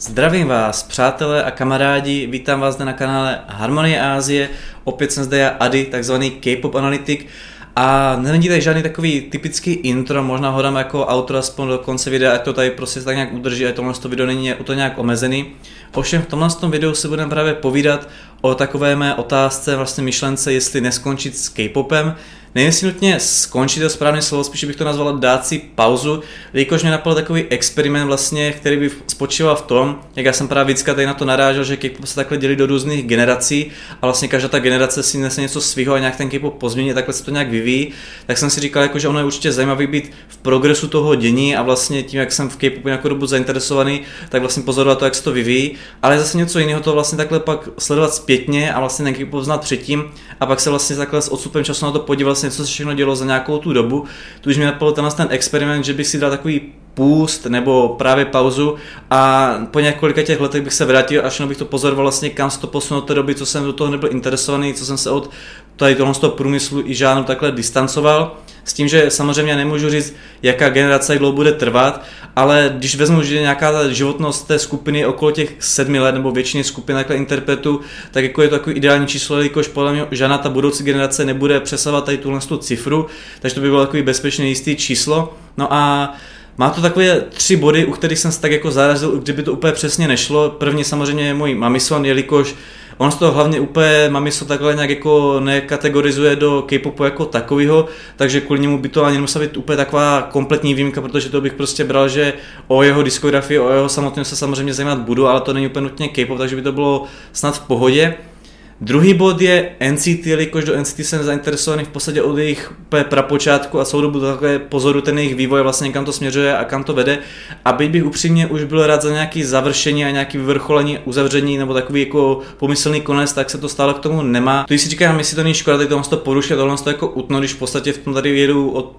Zdravím vás, přátelé a kamarádi, vítám vás zde na kanále Harmonie Ázie, opět jsem zde já Ady, takzvaný K-pop analytik. A není tady žádný takový typický intro, možná ho dám jako autor aspoň do konce videa, ať to tady prostě tak nějak udrží, ať tohle to video není to nějak omezený. Ovšem v tomhle tom videu si budeme právě povídat o takové mé otázce, vlastně myšlence, jestli neskončit s K-popem, Nevím, jestli nutně skončit to správné slovo, spíš bych to nazval dát si pauzu, jelikož mě napadl takový experiment vlastně, který by spočíval v tom, jak já jsem právě vždycky tady na to narážel, že K-pop se takhle dělí do různých generací a vlastně každá ta generace si nese něco svého a nějak ten K-pop pozmění, takhle se to nějak vyvíjí, tak jsem si říkal, jako, že ono je určitě zajímavý být v progresu toho dění a vlastně tím, jak jsem v K-popu nějakou dobu zainteresovaný, tak vlastně pozorovat to, jak se to vyvíjí, ale zase něco jiného to vlastně takhle pak sledovat zpětně a vlastně ten K-pop předtím a pak se vlastně takhle s odstupem času na to podíval vlastně, co se všechno dělo za nějakou tu dobu. Tu už mě napadl ten, ten experiment, že bych si dal takový půst nebo právě pauzu a po několika těch letech bych se vrátil, až bych to pozoroval vlastně, kam se to posunulo té doby, co jsem do toho nebyl interesovaný, co jsem se od tady toho, z toho průmyslu i žádnou takhle distancoval. S tím, že samozřejmě nemůžu říct, jaká generace jak dlouho bude trvat, ale když vezmu, že nějaká ta životnost té skupiny okolo těch sedmi let, nebo většiny skupin takhle interpretu, tak jako je to takový ideální číslo, jelikož podle mě žádná ta budoucí generace nebude přesahovat tady tuhle tu cifru, takže to by bylo takový bezpečně jistý číslo. No a má to takové tři body, u kterých jsem se tak jako zarazil, kdyby to úplně přesně nešlo. První samozřejmě je můj mamison, jelikož On z toho hlavně úplně Mamiso takhle nějak jako nekategorizuje do K-popu jako takového, takže kvůli němu by to ani nemusela být úplně taková kompletní výjimka, protože to bych prostě bral, že o jeho diskografii, o jeho samotném se samozřejmě zajímat budu, ale to není úplně nutně K-pop, takže by to bylo snad v pohodě. Druhý bod je NCT, jelikož do NCT jsem zainteresovaný v podstatě od jejich prapočátku a celou dobu takové pozoru ten jejich vývoj vlastně kam to směřuje a kam to vede. A byť bych upřímně už byl rád za nějaký završení a nějaký vyvrcholení, uzavření nebo takový jako pomyslný konec, tak se to stále k tomu nemá. To si říkám, jestli to není škoda, tak to porušit, tohle to jako utno, když v podstatě v tom tady jedu od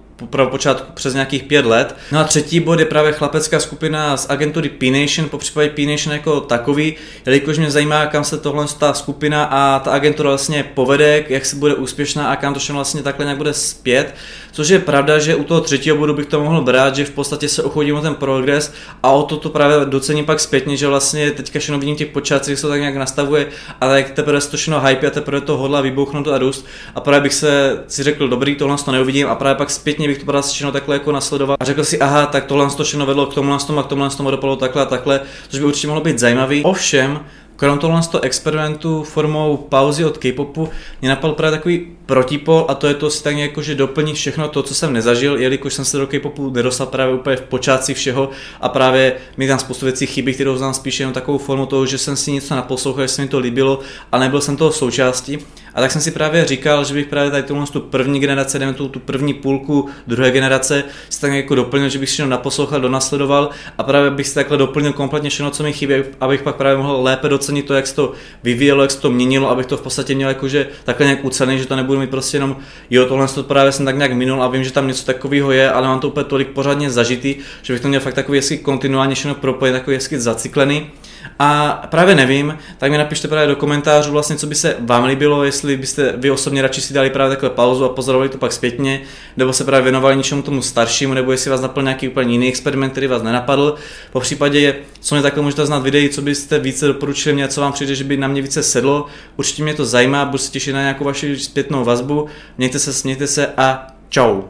počátku přes nějakých pět let. No a třetí bod je právě chlapecká skupina z agentury P-Nation, po případě P-Nation jako takový, jelikož mě zajímá, kam se tohle ta skupina a ta agentura vlastně povede, jak se bude úspěšná a kam to všechno vlastně takhle nějak bude zpět. Což je pravda, že u toho třetího bodu bych to mohl brát, že v podstatě se ochodím o ten progres a o to to právě docením pak zpětně, že vlastně teďka všechno vidím těch počátcích, se to tak nějak nastavuje, ale jak teprve to všechno hype a teprve to hodla vybouchnout a růst a právě bych se si řekl, dobrý, tohle to neuvidím a právě pak zpětně bych to právě všechno takhle jako nasledoval a řekl si, aha, tak tohle to všechno vedlo k tomu a k tomu, a k tomu dopadlo takhle a takhle, což by určitě mohlo být zajímavý. Ovšem, krom tohle z toho experimentu formou pauzy od K-popu mě napadl právě takový protipol a to je to tak jako, že doplní všechno to, co jsem nezažil, jelikož jsem se do K-popu nedostal právě úplně v počátci všeho a právě mi tam spoustu věcí chybí, kterou znám spíše jenom takovou formu toho, že jsem si něco naposlouchal, že se mi to líbilo a nebyl jsem toho součástí. A tak jsem si právě říkal, že bych právě tady tuhle tu první generace, jdeme tu, tu první půlku druhé generace, si tak jako doplnil, že bych si to naposlouchal, donasledoval a právě bych si takhle doplnil kompletně všechno, co mi chybí, abych pak právě mohl lépe docenit to, jak se to vyvíjelo, jak se to měnilo, abych to v podstatě měl jakože takhle nějak ucený, že to nebudu mít prostě jenom, jo, tohle to právě jsem tak nějak minul a vím, že tam něco takového je, ale mám to úplně tolik pořádně zažitý, že bych to měl fakt takový hezky kontinuálně všechno propojen, takový hezky zacyklený. A právě nevím, tak mi napište právě do komentářů vlastně, co by se vám líbilo, jestli byste vy osobně radši si dali právě takhle pauzu a pozorovali to pak zpětně, nebo se právě věnovali něčemu tomu staršímu, nebo jestli vás naplnil nějaký úplně jiný experiment, který vás nenapadl. Po případě, co mě takhle můžete znát videí, co byste více doporučili mě, co vám přijde, že by na mě více sedlo. Určitě mě to zajímá, budu se těšit na nějakou vaši zpětnou vazbu. Mějte se, smějte se a čau.